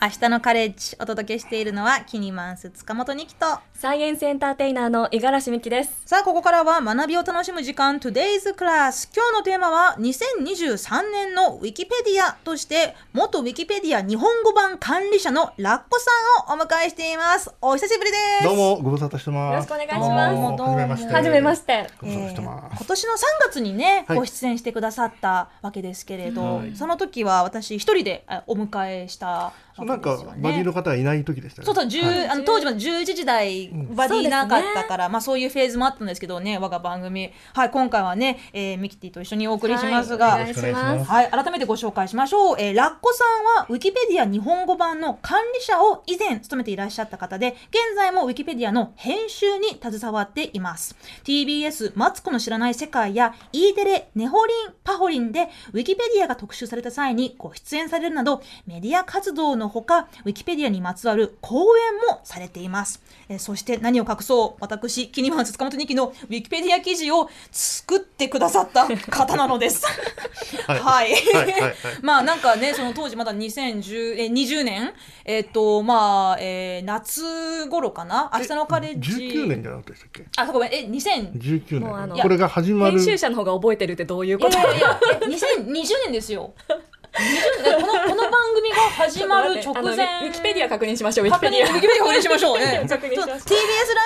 明日のカレッジお届けしているのはキニマンス塚本二希とサイエンスエンターテイナーの五十嵐美希です。さあここからは学びを楽しむ時間 Today's Class 今日のテーマは2023年のウィキペディアとして元ウィキペディア日本語版管理者のラッコさんをお迎えしていますお久しぶりですどうもご無沙汰してます。よろしくお願いしますどうもどうもはじめまして。はじめまして。ご無沙汰してえーます。今年の3月にね、はいご出演してくださったわけですけれど、はいその時は私一人であお迎えしたわけなんかバディね。の方がいない時でしたね。そうそう、10はいあの当時は11時台バディなかったから、まあそういうフェーズもあったんですけどね我が番組はい今回はね、えーミキティと一緒にお送りしますが、はいお願いします。はい、改めてご紹介しましょう。えーラッコさんはウィキペディア日本語版の管理者を以前務めていらっしゃった方で、現在もウィキペディアの編集に携わっています。TBS マツコの知らない世界や E テレネホリンパホリンでウィキペディアが特集された際にご出演されるなどメディア活動のほか、ウィキペディアにまつわる講演もされています。えーそして何を隠そう、私、キニマンス塚本二希のウィキペディア記事を作ってくださった 方なのです。はい はい。はいはいはい まあなんかね、その当時まだ2010え20年、えっ、と、まあ、えー夏頃かな？明日のカレッジ。19年じゃなかったでしたっけ？あ、ごめん、え、2000。19もうあの年。これが始まる編。集者の方が覚えてるってどういういこと？やいやいや、え2020年ですよ。このこの番組が始まる直前。ウィキペディア確認しましょう。ウィキ、ペディア。ウィキペディア確認しましょうね。TBS ラ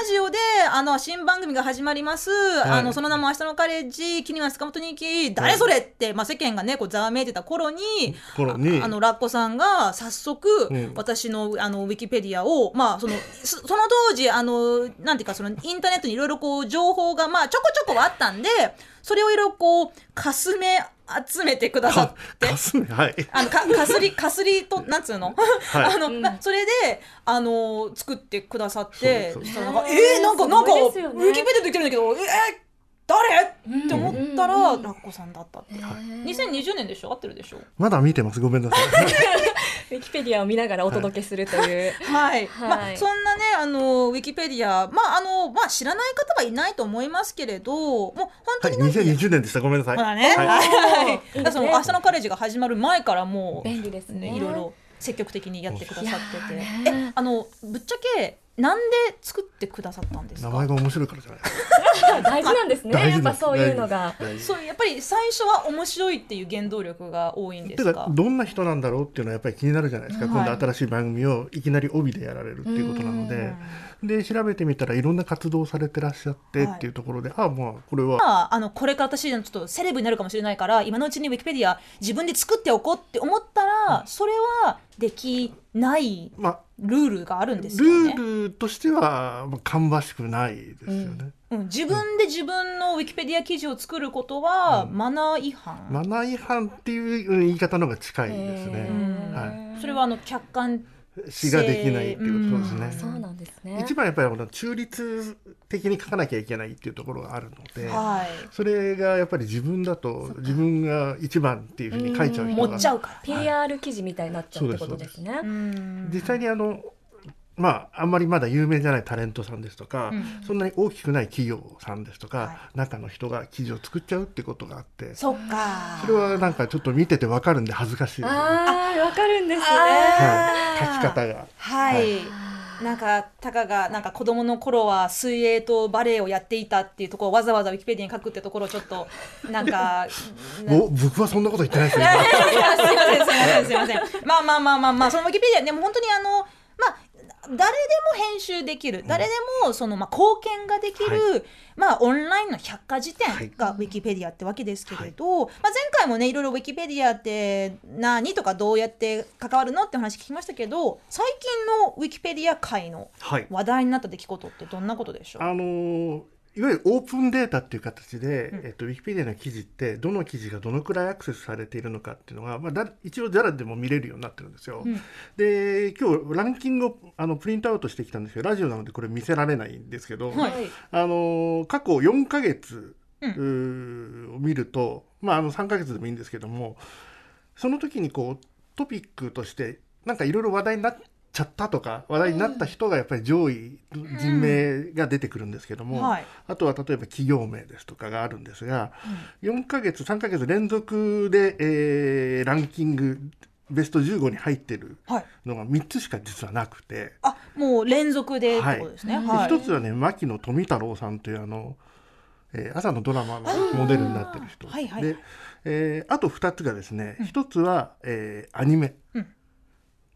ジオで、あの、新番組が始まります。あの、その名も明日のカレッジ、キニマス塚本にき、誰それって、まあ世間がね、こう、ざわめいてた頃に、頃にああの、ラッコさんが早速、うん私の、あの、ウィキペディアを、まあ、その、そその当時、あの、なんていうか、その、インターネットにいろいろこう、情報が、まあ、ちょこちょこはあったんで、それをいろいろこう、かすめ集めてくださって。かすねはい。あのかかすりかすりとなんつうの、はい。あの、まそれであの作ってくださって。なんかえー、なんかなんか、ウィキペディアで言ってるんだけどえー、誰？って思ったら、ラッコさんだったって、2020年でしょ？合ってるでしょ？まだ見てます。ごめんなさい。ウィキペディアを見ながらお届けするという。はい、はいまあそんなねあのウィキペディアまああのまあ知らない方はいないと思いますけれどもう本はい。当にね、2020年でした。ごめんなさい。まだね、はい。はい その明日のカレッジが始まる前からもう便利ですね。ね、いろいろ積極的にやってくださってて、えあのぶっちゃけなんで作ってくださったんですか？名前が面白いからじゃない。大事なんですね。やっぱそういうのが。そうやっぱり最初は面白いっていう原動力が多いんでてすか？かどんな人なんだろうっていうのはやっぱり気になるじゃないですか、はい。今度新しい番組をいきなり帯でやられるっていうことなので。で調べてみたらいろんな活動をされてらっしゃってはいってい。うところで、ああまあこれは。まあ、あのこれから私ちょっとセレブになるかもしれないから今のうちにウィキペディア自分で作っておこうって思ったら、それはできない。まあルールがあるんですルよね。ールとしてはまあ芳しくないですよね。うん、自分で自分のウィキペディア記事を作ることはマナー違反、マナー違反っていう言い方の方が近いですへね。ーはそれはあの客観詩ができないっていうことですね。そうなんですね。一番やっぱりこの中立的に書かなきゃいけないっていうところがあるので、はいそれがやっぱり自分だと自分が一番っていうふうに書いちゃう人が持っちゃうから。PR 記事みたいになっちゃうってことですね。うん実際にあのまああんまりまだ有名じゃないタレントさんですとか、うんそんなに大きくない企業さんですとか、はい中の人が記事を作っちゃうってことがあってそっか。それはなんかちょっと見ててわかるんで恥ずかしいああ、わかるんですね。はい、書き方が。はい。なんかタカがなんか子供の頃は水泳とバレエをやっていたっていうところをわざわざウィキペディアに書くってところをちょっとなんか 僕はそんなこと言ってないですよ。すいませんすいませんすいませんまあまあまあまあまあそのウィキペディアでも本当にあのまあ誰でも編集できる。誰でもそのまあ貢献ができる、まあオンラインの百科事典がウィキペディアってわけですけれど、まあ前回もねいろいろウィキペディアって何とかどうやって関わるのって話聞きましたけど最近のウィキペディア界のはい。話題になった出来事ってどんなことでしょう、あのーいわゆるオープンデータっていう形で、えっと、ウィキペディアの記事ってどの記事がどのくらいアクセスされているのかっていうのが、まあ、だ一応誰でも見れるようになってるんですよ。うん。で今日ランキングをあのプリントアウトしてきたんですけどラジオなのでこれ見せられないんですけど、はい。あのー過去4ヶ月、うを見ると、まあ、あの3ヶ月でもいいんですけどもその時にこうトピックとしてなんかいろいろ話題になっちゃったとか話題になった人がやっぱり上位人名が出てくるんですけども、はい。あとは例えば企業名ですとかがあるんですが、4ヶ月3ヶ月連続で、えーランキングベスト15に入ってるはい。のが3つしか実はなくて、あもう連続でってことですね。はい。一つはね牧野富太郎さんというあの、えー朝のドラマのモデルになってる人、はいはい。で、えーあと2つがですね一、つは、えーアニメ、うん。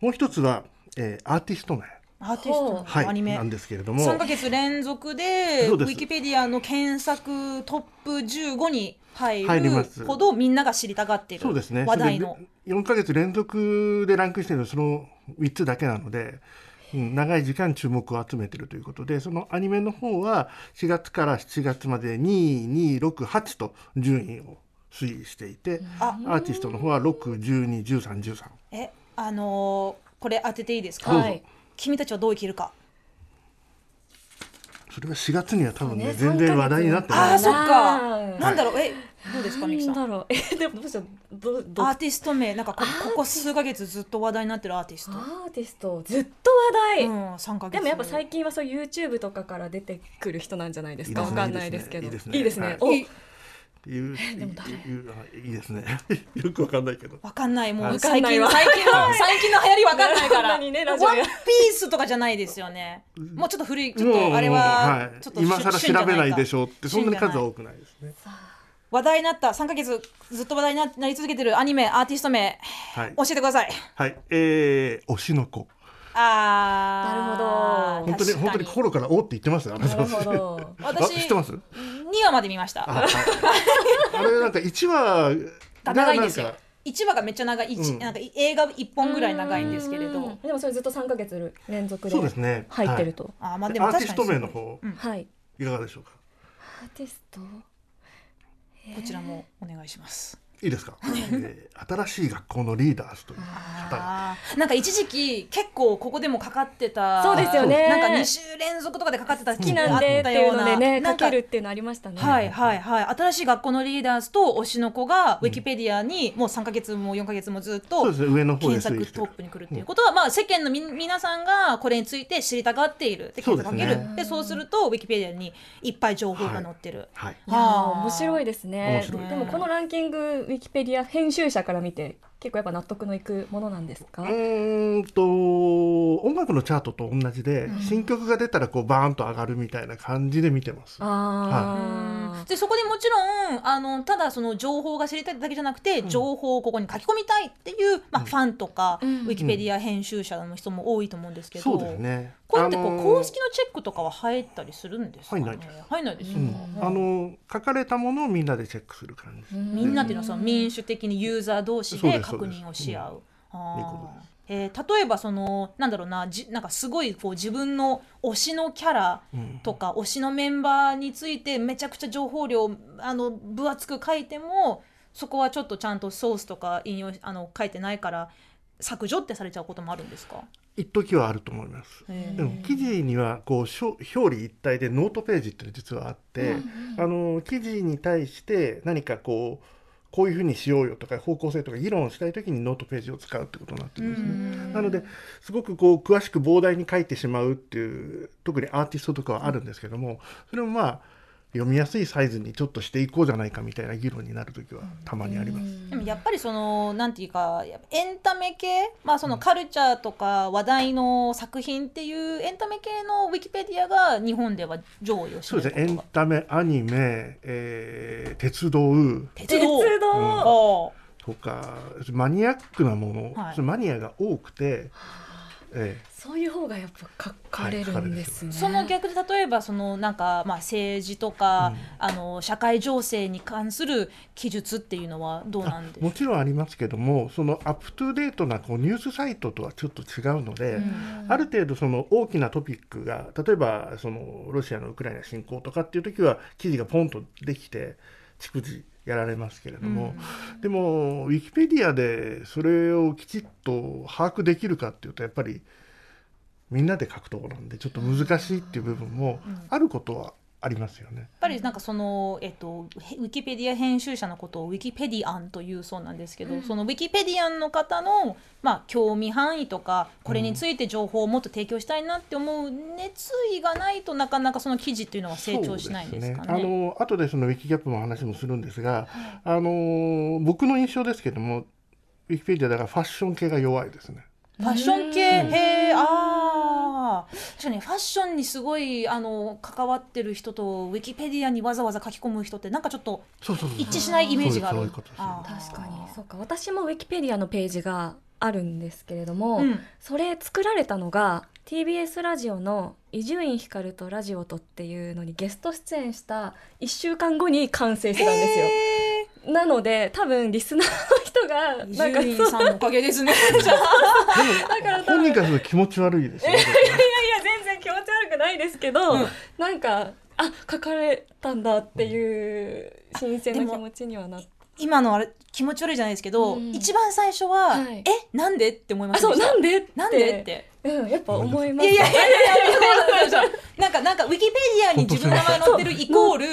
もう一つは、えーアーティスト名、アーティスト。のはい、アニメ、なんですけれども。3ヶ月連続でウィキペディアの検索トップ15に入るほどみんなが知りたがっているそうですね。話題の。それで4ヶ月連続でランクしてるのはその3つだけなので、うん、長い時間注目を集めてるということでそのアニメの方は4月から7月まで2268と順位を推移していて、あアーティストの方は6121313えあのーこれ当てていいですか、はい。君たちはどう生きるか。それは4月には多分ねね全然話題になってない。ああそっか。はいなんだろう？えどうですかなミキさん？んだろう？えでもどうしよう。どどアアーティスト名。なんかこここ数ヶ月ずっと話題になってるアーティスト。ーティスト？ずっと話題、うん3ヶ月。でもやっぱ最近はそう YouTube とかから出てくる人なんじゃないですか？いいですね。わかんないですけど。いいですね。いいですね。はい。おいいうでも誰？いいいですね。よくわかんないけど。わかんない。もわう最近最近の最近の流行りわかんないから。ワン何ピねラジオやースとかじゃないですよね。もうちょっと古いちょっとあれはちょっと今更調べないでしょょうってそんなに数は多くないですね話題になった3ヶ月ずっと話題にななり続けてるアニメアーティスト名はい。教えてください。はい。えー、推しの子。あーなるほど。本当に本当に心からおって言ってますあなた。なるほど。私 あ知ってます？2話まで見ました。あはい。あれなんか1話が長いんですよ。なんか1話がめっちゃ長い、一うん。なんか映画1本ぐらい長いんですけれど。うん。でもそれずっと3ヶ月連続そうでですね。入ってると。あーまあはいでもアーティスト名の方うん。はい。いかがでしょうか？アーティスト？こちらもお願いしますいいですか、えー新しい学校のリーダーズという方なんか一時期結構ここでもかかってたそうですよね。なんか2週連続とかでかかってた好きなんでっていうのでね。かけるっていうのありましたね。はいはいはい。新しい学校のリーダーズと推しの子がウィキペディアにもう3か月も4か月もずっとそうですね。上の方で検索トップに来るっていうことは、まあ、世間のみ皆さんがこれについて知りたがっているで検索かけるそうですね。でそうするとウィキペディアにいっぱい情報が載ってる、はい。いやーはあ面白いですね。面白い。でもこのランキングウィキペディア編集者から見て結構やっぱ納得のいくものなんですか、うーんと音楽のチャートと同じで、新曲が出たらこうバーンと上がるみたいな感じで見てます。あー。でそこでもちろんあのただその情報が知りたいだけじゃなくて、情報をここに書き込みたいっていう、まあ、ファンとか、うん。ウィキペディア編集者の人も多いと思うんですけど、そうですね。こうやってこう、あのー公式のチェックとかは入ったりするんですかね？入んないです。入んないですよあの書かれたものをみんなでチェックする感じ。みんなっていうのはその民主的にユーザー同士ですで確認をし合う。えー例えばそのなんだろうなじなんかすごいこう自分の推しのキャラうんとか、推しのメンバーについてめちゃくちゃ情報量あの分厚く書いてもそこはちょっとちゃんとソースとか引用あの書いてないから削除ってされちゃうこともあるんですか、一時はあると思います。えー。でも記事にはこう表裏一体でノートページって実はあって、あの記事に対して何かこうこういうふうにしようよとか方向性とか議論をしたい時にノートページを使うってことになってるんですね。なのですごくこう詳しく膨大に書いてしまうっていう特にアーティストとかはあるんですけどもそれもまあ読みやすいサイズにちょっとしていこうじゃないかみたいな議論になる時はたまにあります。でもやっぱりそのなんていうかエンタメ系、まあ、そのカルチャーとか話題の作品っていうエンタメ系のウィキペディアが日本では上位をそうですね。エンタメアニメ、えー鉄道鉄道。鉄道、あとかマニアックなもの、はい。マニアが多くて、えそういう方がやっぱ書かれるんですね、ーその逆で例えばそのなんかまあ政治とか、あの社会情勢に関する記述っていうのはどうーなんでもちろんありますけどもそのアップトゥデートなこうニュースサイトとはちょっと違うので、ある程度その大きなトピックが例えばそのロシアのウクライナ侵攻とかっていう時は記事がポンとできて逐次やられますけれども、でもウィキペディアでそれをきちっと把握できるかっていうとやっぱりみんなで書くところなんでちょっと難しいっていう部分もあることはありますよね。やっぱりなんかその、えっと、へウィキペディア編集者のことをウィキペディアンというそうなんですけど、そのウィキペディアンの方の、まあ、興味範囲とかこれについて情報をもっと提供したいなって思う熱意がないとなかなかその記事っていうのは成長しないんですかね。ね。あの後でそのウィキギャップの話もするんですが、あの僕の印象ですけどもウィキペディアだからファッション系が弱いですね。ファッション系？うん。へえああ確かにファッションにすごいあの関わってる人とウィキペディアにわざわざ書き込む人ってなんかちょっと。一致しないイメージがある。確かに。そうか。私もウィキペディアのページがあるんですけれども、うん。それ作られたのが TBS ラジオの伊集院光とラジオとっていうのにゲスト出演した1週間後に完成してたんですよ。へなので多分リスナーの人がなんか集そう院さんのおかげですねじゃあだから多分いやい本人からすると気持ち悪いですよね。や全然気持ち悪くないですけど、うんなんかあ書かれたんだっていう新鮮な気持ちにはなって。今のあれ気持ち悪いじゃないですけど、うん。一番最初は、はい。えなんでって思いまあそうなんでなんでって。うんやっぱ思います。いやいやいやいやいやいやいやなんかなんかウィキペディアに自分の名前載ってるイコール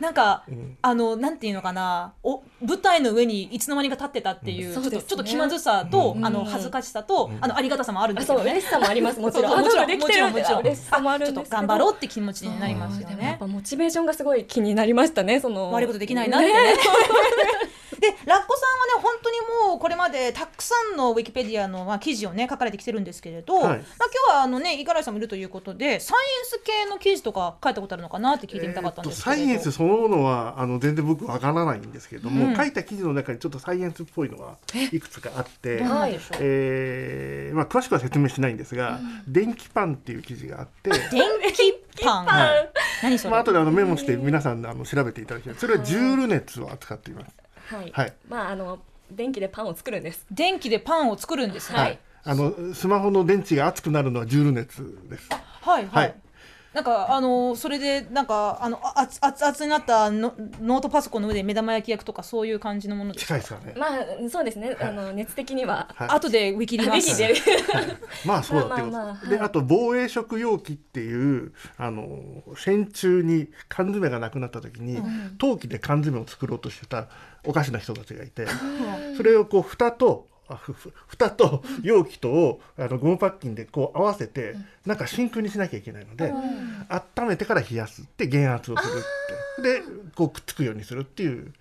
なんかうん。あのなんていうのかな。お舞台の上にいつの間にか立ってたっていう、うん。ちょっとそうですね。ちょっと気まずさと、うん。あの恥ずかしさと、うん。あのありがたさもあるんであすよね。そう嬉しさもありますもちろん。そうそうもちろんもちろんもちろん。嬉しさもあるちょっとんですけど。頑張ろうって気持ちになりますよね。やっぱ。モチベーションがすごい気になりましたねその。悪いことできないなってね。でラッコさんはね本当にもうこれまでたくさんのウィキペディアの、まあ、記事をね書かれてきてるんですけれど、はい。まあ、今日はあのね五十嵐さんもいるということでサイエンス系の記事とか書いたことあるのかなって聞いてみたかったんですけれど、サイエンスそのものはあの全然僕わからないんですけども、うん。書いた記事の中にちょっとサイエンスっぽいのがいくつかあってどう。なんでしょう、えーまあ、詳しくは説明しないんですが、電気パンっていう記事があって、電気パン、はい。何それ、まあ後であのメモして皆さんあの調べていただきたいそれはジュール熱を扱っています。はい、はいまああの電気でパンを作るんです電気でパンを作るんですね。はいあのスマホの電池が熱くなるのはジュール熱です。はいはい。はいなんかあのそれでなんかあのあ熱熱々になったのノートパソコンの上で目玉焼き焼くとかそういう感じのものです近いですかね。まあそうですね、あの熱的には、はい。後でウィキります。で。きてるまあそうだっていうこと。まあまあまあであと防衛食容器っていうあの戦中に缶詰がなくなった時に、陶器で缶詰を作ろうとしてたおかしな人たちがいて、それをこう蓋と蓋と容器とをあのゴムパッキンでこう合わせて、なんか真空にしなきゃいけないので、温めてから冷やすって減圧をするってでこうくっつくようにするっていう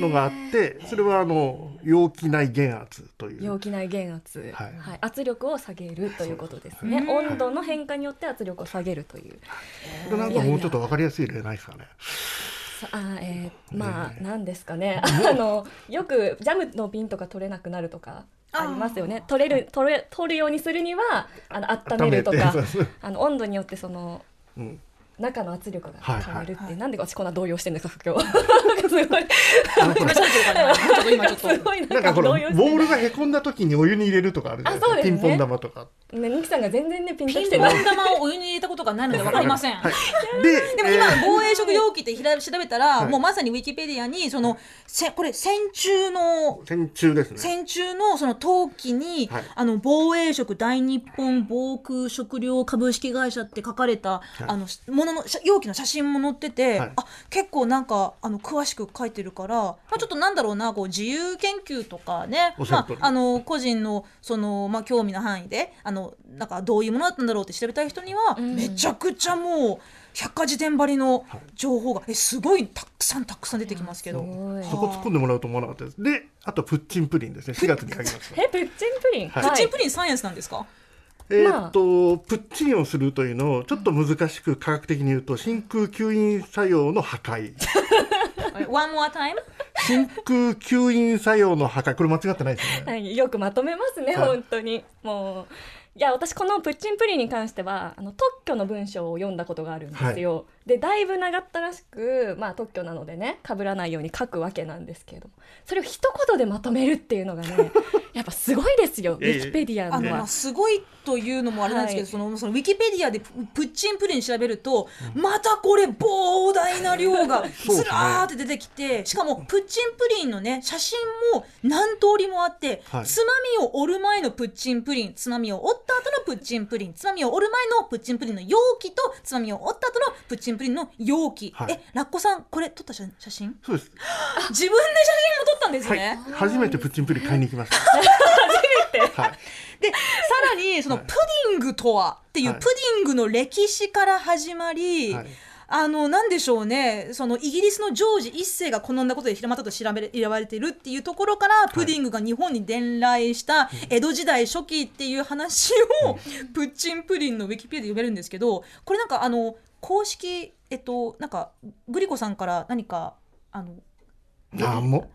のがあってそれはあの容器内減圧という。容器内減圧、ははい。い圧力を下げるということですね。ですね温度の変化によって圧力を下げるという。これなんかもうちょっと分かりやすい例ないですかね。さ あえー、まあね何ですかね。あのよくジャムの瓶とか取れなくなるとかありますよね。取れる取れ取るようにするにはあの温めるとか あの温度によってそのうん。中の圧力がはい変わるって、はいなんで私こんな動揺してるんですか今日すごい。なん なんかこのボールがへこんだ時にお湯に入れるとかあるじゃないですか。すね。ピンポン玉とか。ねニキさんが全然ねピンとピンきてない。ポン玉をお湯に入れたことがないのでわかりません。はい、ででも今、防衛食容器ってひら調べたら、はい。もうまさにウィキペディアにそのせこれ戦中の戦中ですね。戦中のその陶器に、はい。あの防衛食大日本防空食料株式会社って書かれた、あのものの写容器の写真も載ってて、はい。あ結構なんかあの詳しく書いてるから、まあ、ちょっとなんだろうなこう自由研究とかね。まあ、あの個人のその、まあ、興味の範囲であのなんかどういうものだったんだろうって調べたい人には、うん。めちゃくちゃもう百科事典張りの情報が、えすごいたくさんたくさん出てきますけど。そこ突っ込んでもらうと思わなかったです。で、あとプッチンプリンですね。4月に書きました。えプッチンプリン、はい。プッチンプリンサイエンスなんですか、えーっと、プッチンをするというのをちょっと難しく科学的に言うと真空吸引作用の破壊。One more time? 真空吸引作用の破壊。これ間違ってないですよね。はい、よくまとめますね、はい本当にもういや私このプッチンプリンに関してはあの特許の文章を読んだことがあるんですよ、でだいぶ長ったらしく、まあ、特許なのでね被らないように書くわけなんですけれども。それを一言でまとめるっていうのがね やっぱすごいですよウえ。えィキペディアあのはあすごいというのもあれなんですけど、はい。そのそのウィキペディアでププッチンプリン調べると、またこれ膨大な量が ずらーって出てきて、しかもプッチンプリンのね写真も何通りもあって、はい。つまみを折る前のプッチンプリンつまみを折った後のプッチンプリンつまみを折る前のプッチンプリンの容器とつまみを折った後のプッチンプリンの容器、はい。えラッコさんこれ撮った写写真？そうです。自分で写真も撮ったんですはい。ね、。初めてプッチンプリン買いに行きました。初めて。はい。でさらにそのはい。プディングとはっていうはい。プディングの歴史から始まり、はい。あのなんでしょうね。そのイギリスのジョージ一世が好んだことで広まったと調べ選ばれているっていうところからプディングが日本に伝来した江戸時代初期っていう話を、プッチンプリンのウィキペディアで読めるんですけどこれなんかあの公式えっとなんかグリコさんから何かあのなんも。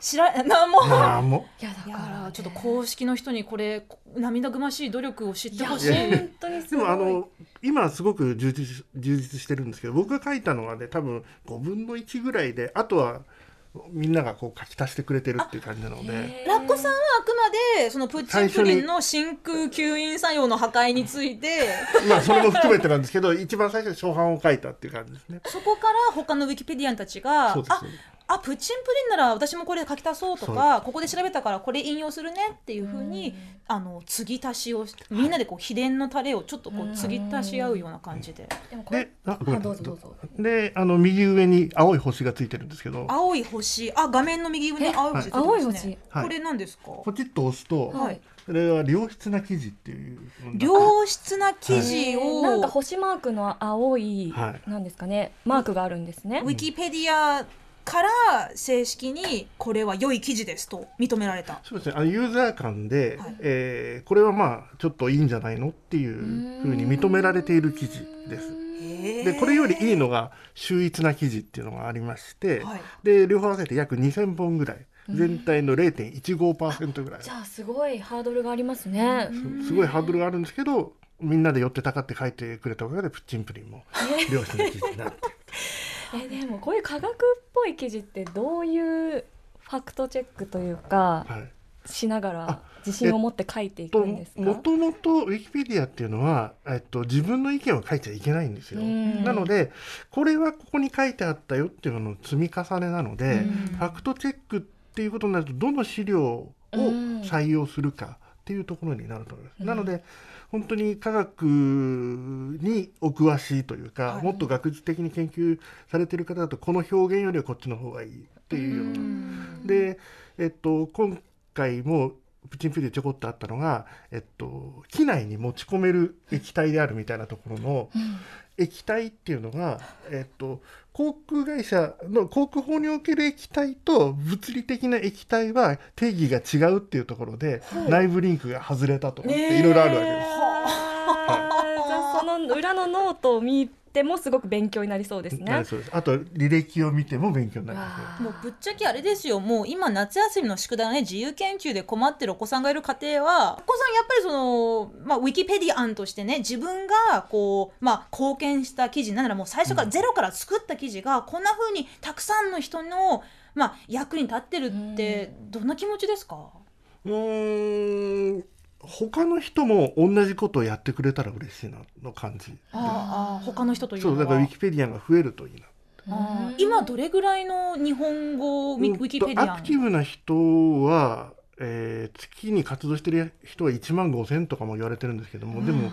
知ら なんも。なんも。いやだから、ーちょっと公式の人にこれ涙ぐましい努力を知ってほしい。本当にすでごい。もあの今すごく充実充実してるんですけど僕が書いたのはね多分5分の1ぐらいであとはみんながこう書き足してくれてるっていう感じなので。ラッコさんはあくまでそのプッチンプリンの真空吸引作用の破壊について。まあそれも含めてなんですけど一番最初に初版を書いたっていう感じですね。そこから他のウィキペディアンたちがあそうですそうですあプッチンプリンなら私もこれ書き足そうとかここで調べたからこれ引用するねっていうふうにあの継ぎ足しをしみんなでこう秘伝のタレをちょっとこう継ぎ足し合うような感じで。でもこれであどうぞどうぞ。であの右上に青い星がついてるんですけど。青い星。あ画面の右上に青い星出てますね。青い星。はい。これ何ですか？ポチッと押すと、はい。それは良質な記事っていう良質な記事を、なんか星マークの青い、はい。なんですかね？マークがあるんですね。ウィキペディアから正式にこれは良い記事ですと認められた。そうですね。あのユーザー間で、はい。えーこれはまあちょっといいんじゃないのっていうふうに認められている記事です。でこれよりいいのが秀逸な記事っていうのがありまして、はい。で両方合わせて約2000本ぐらい全体の0.15%ぐらい、じゃあすごいハードルがありますね。すごいハードルがあるんですけどみんなで寄ってたかって書いてくれたおかげでプッチンプリンも 良質な記事になってえでもこういう科学っぽい記事ってどういうファクトチェックというかはいしながらあ自信を持って書いていくとんですか？もともとウィキペディアっていうのは、えっと、自分の意見を書いちゃいけないんですよ。うんなのでこれはここに書いてあったよっていうのの積み重ねなので、うんファクトチェックっていうことになるとどの資料をうん採用するかっていうところになると思います。うんなので本当に科学にお詳しいというか、はいもっと学術的に研究されている方だとこの表現よりはこっちの方がいいっていうような。で、えっと、今回もプチンプリでちょこっとあったのが、えっと、機内に持ち込める液体であるみたいなところの液体っていうのが、えっと、航空会社の航空法における液体と物理的な液体は定義が違うっていうところで、内部リンクが外れたとかっていろいろあるわけです。じゃあその裏のノートを見てもすごく勉強になりそうですね。す。あと履歴を見ても勉強になります。よ。もうぶっちゃけあれですよ。もう今夏休みの宿題をね自由研究で困ってるお子さんがいる家庭はお子さんやっぱりその、まあ、ウィキペディアンとしてね自分がこう、まあ、貢献した記事なんならもう最初からゼロから作った記事がこんな風にたくさんの人の、まあ、役に立ってるってどんな気持ちですか？うーん他の人も同じことをやってくれたら嬉しいなの感じ。ああ他の人というのはそうだからウィキペディアンが増えるといいな。今どれぐらいの日本語ウィキペディア？ンアクティブな人は、えー月に活動してる人は1万5,000とかも言われてるんですけども、でも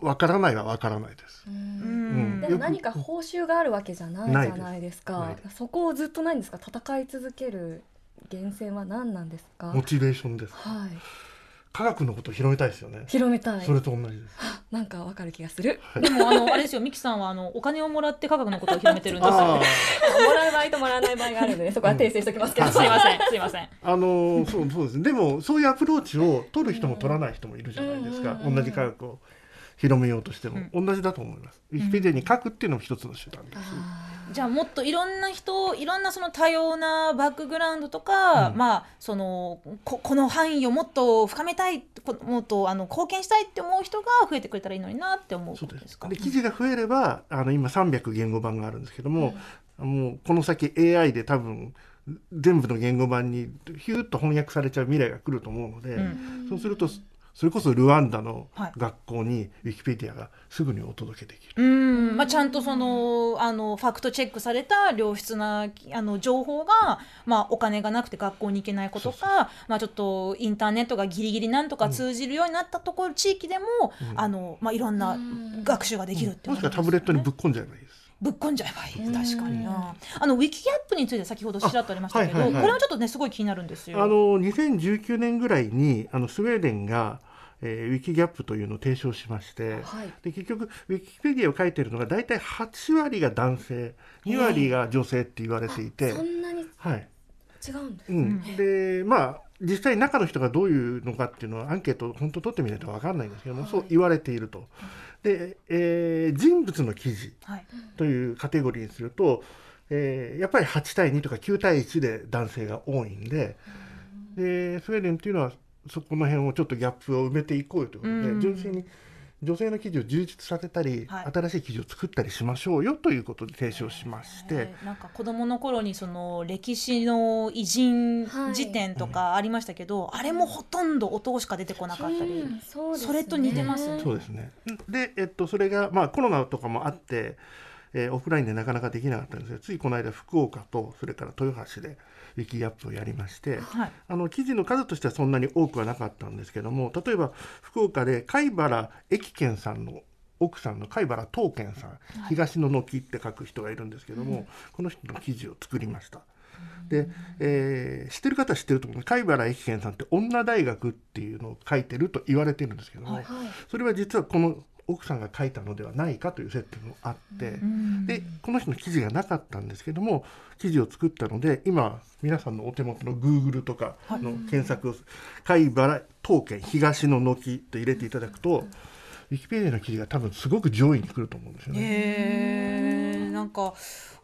わからないはわからないです。ううんんでも何か報酬があるわけじゃないないですじゃないですなかいで。そこをずっとないんですか？戦い続ける源泉は何なんですか？モチベーションです。はい。科学のことを広めたいですよね。広めたいそ。れと同じです。なんかわかる気がする。でもあのあれですよミキさんはあのお金をもらって科学のことを広めてるんですもらう場合ともらわない場合があるので、そこは訂正しておきますけど。すいませんすいませんあ、あのーそうそうです。でもそういうアプローチを取る人も取らない人もいるじゃないですか。同じ科学を広めようとしても、同じだと思います。ウィキペディアに書くっていうのも一つの手段です。じゃあもっといろんな人いろんなその多様なバックグラウンドとか、うん。まあそのここの範囲をもっと深めたいこもっとあの貢献したいって思う人が増えてくれたらいいのになって思うそうです。で記事が増えればあの今300言語版があるんですけども、もうこの先 AI で多分全部の言語版にヒューッと翻訳されちゃう未来が来ると思うので、うん。そうするとそれこそルワンダのはい。学校にウィキペディアがすぐにお届けできる。うん。まあ、ちゃんとそのあのファクトチェックされた良質なあの情報が、まあ、お金がなくて学校に行けない子とかまあ、ちょっとインターネットがギリギリなんとか通じるようになったところ、地域でも、あのまあ、いろんな学習ができるってもしくはタブレットにぶっ込んじゃえばいいです。ぶっこんじゃえばいい。確かにな。あのウィキギャップについて先ほどちらっとありましたけど、あはいはいはい。これはちょっとねすごい気になるんですよ。あの2019年ぐらいにあのスウェーデンが、えーウィキギャップというのを提唱しまして、はい。で結局ウィキペディアを書いてるのが大体8割が男性2割が女性って言われていて、そんなにはい。違うんですうん、でまあ実際中の人がどういうのかっていうのはアンケートを本当取ってみないと分かんないんですけども、そう言われていると。で、えー人物の記事はい。というカテゴリーにすると、えーやっぱり8対2とか9対1で男性が多いんで,、でスウェーデンっていうのはそこの辺をちょっとギャップを埋めていこうよということで、うん。純粋に女性の記事を充実させたり、はい。新しい記事を作ったりしましょうよということで提唱しまして。えーなんか子供の頃にその歴史の偉人はい辞典とかありましたけど、あれもほとんど男しか出てこなかったり、うん。そね。それと似てますそうですね。で、えっと、それが、まあ、コロナとかもあって、えーオフラインでなかなかできなかったんですけど、ついこの間、福岡と、それから豊橋で、ウィキギャップをやりまして、はい。あの記事の数としてはそんなに多くはなかったんですけども、例えば福岡で貝原駅健さんの奥さんの貝原東健さん、東の軒って書く人がいるんですけども、この人の記事を作りました。で、えー知ってる方は知ってると思う貝原駅健さんって女大学っていうのを書いてると言われてるんですけども、はい。はい。それは実はこの奥さんが書いたのではないかという設定もあって、うん。でこの人の記事がなかったんですけども記事を作ったので今皆さんのお手元の Google とかの検索を「貝原東県東の軒」と入れていただくとウィキペディアの記事が多分すごく上位に来ると思うんですよね。なんか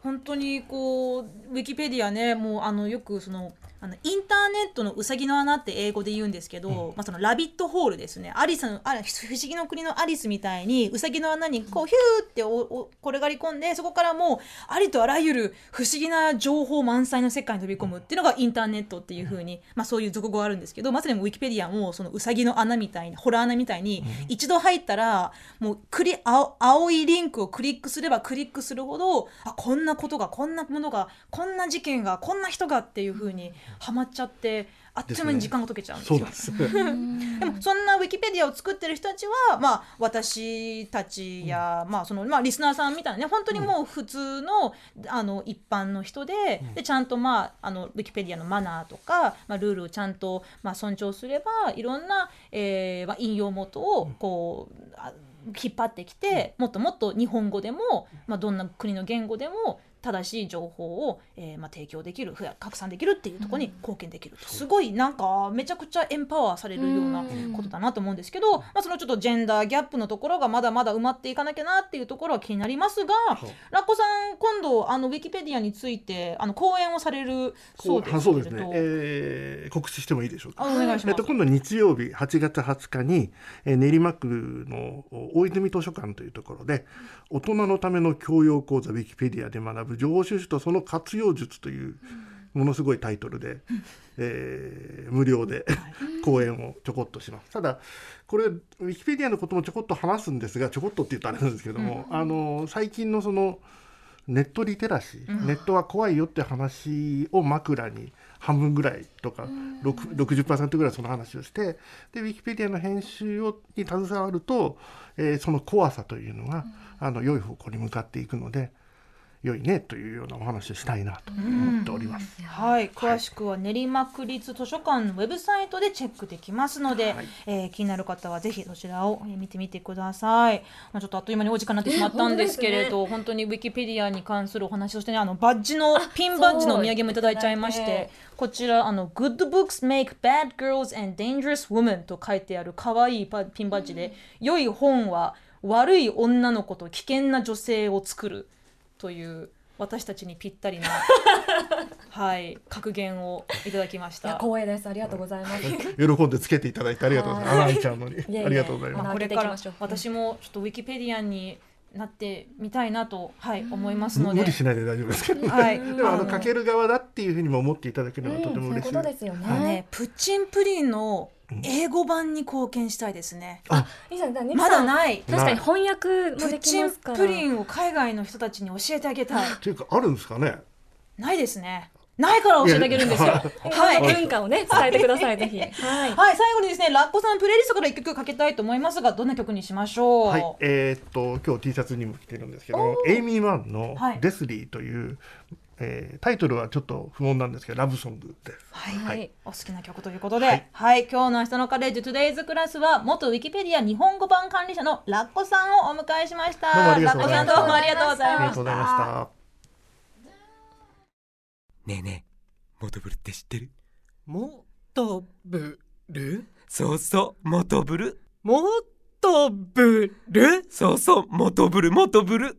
本当にこうウィキペディアねもうあのよくそのあのインターネットのうさぎの穴って英語で言うんですけど、まあ、そのラビットホールですね。アリスのあ不思議の国のアリスみたいにうさぎの穴にこうヒューっておお転がり込んでそこからもうありとあらゆる不思議な情報満載の世界に飛び込むっていうのがインターネットっていう風に、まあ、そういう俗語があるんですけどまさにウィキペディアもそのうさぎの穴みたいなホラー穴みたいに、一度入ったらもうクリ青青いリンクをクリックすればクリックするほどあこんなことがこんなものがこんな事件がこんな人がっていう風にハマっちゃってあっという間に時間が解けちゃうんですよ。です。でもそんなウィキペディアを作ってる人たちは、まあ、私たちや、まあそのまあ、リスナーさんみたいなね本当にもう普通の,、あの一般の人で,、でちゃんと、まあ、あのウィキペディアのマナーとか、まあ、ルールをちゃんと、まあ、尊重すればいろんな、えーまあ、引用元をこう、あ引っ張ってきてもっともっと日本語でも、まあ、どんな国の言語でも正しい情報を、えーまあ、提供できるふや拡散できるっていうところに貢献できる、すごいなんかめちゃくちゃエンパワーされるようなことだなと思うんですけど、まあ、そのちょっとジェンダーギャップのところがまだまだ埋まっていかなきゃなっていうところは気になりますがラッコさん今度あのウィキペディアについてあの講演をされるそうですあそうですね。えー告知してもいいでしょうか？あお願いします。えっと、。今度日曜日8月20日に、えー練馬区の大泉図書館というところで大人のための教養講座ウィキペディアで学ぶ情報収集とその活用術というものすごいタイトルで、えー無料で講演をちょこっとします。ただこれウィキペディアのこともちょこっと話すんですがちょこっとって言うとあれなんですけども、あの最近のそのネットリテラシー、ネットは怖いよって話を枕に半分ぐらいとか、6 60%ぐらいその話をしてでウィキペディアの編集をに携わると、えーその怖さというのが、あの良い方向に向かっていくので良いねというようなお話をしたいなと思っております。はい、詳しくは練馬区立図書館のウェブサイトでチェックできますので、はい。えー気になる方はぜひそちらをえー見てみてください。まあ、ちょっとあっという間にお時間になってしまったんですけれど、本当にウィキペディアに関するお話そしてねあのバッジのピンバッジのお土産もいただいちゃいまして、こちらあの Good books make bad girls and dangerous women と書いてある可愛いパピンバッジで、良い本は悪い女の子と危険な女性を作るという私たちにぴったりな はい格言をいただきました。光栄ですありがとうございます喜んでつけていただいてありがとうございます。はいアナイちゃんのにありがとうございまあます。これから私もちょっとウィキペディアになってみたいなとはい思いますので無理。しないで大丈夫ですけど、はい。でもあの書ける側だっていうふうにも思っていただけるのはとても嬉しい。そういうことですよね。ねプッチンプリンの英語版に貢献したいですね。あニキまだない。確かに翻訳もできますから。プリンを海外の人たちに教えてあげたい。っていうかあるんですかね？ないですね。ないから教えてあげるんですよ。はい。文化をね伝えてください ぜひ。はい。はい、最後にですね、ラッコさんプレイリストから一曲かけたいと思いますが、どんな曲にしましょう？はい、えーっと今日 T シャツにも着てるんですけども、エイミー・ワンのはい「デスリー」というえータイトルはちょっと不穏なんですけどラブソングです。はい、はい。お好きな曲ということで、はい、今日の明日のカレッジ TODAY'S CLASS は元ウィキペディア日本語版管理者のラッコさんをお迎えしました。どうもありがとうございました。ラッコさんどうもありがとうございました。ありがとうございました。ねえねえモトブルって知ってる？もとぶるそうそうモトブル。もとぶるそうそうモトブルモトブル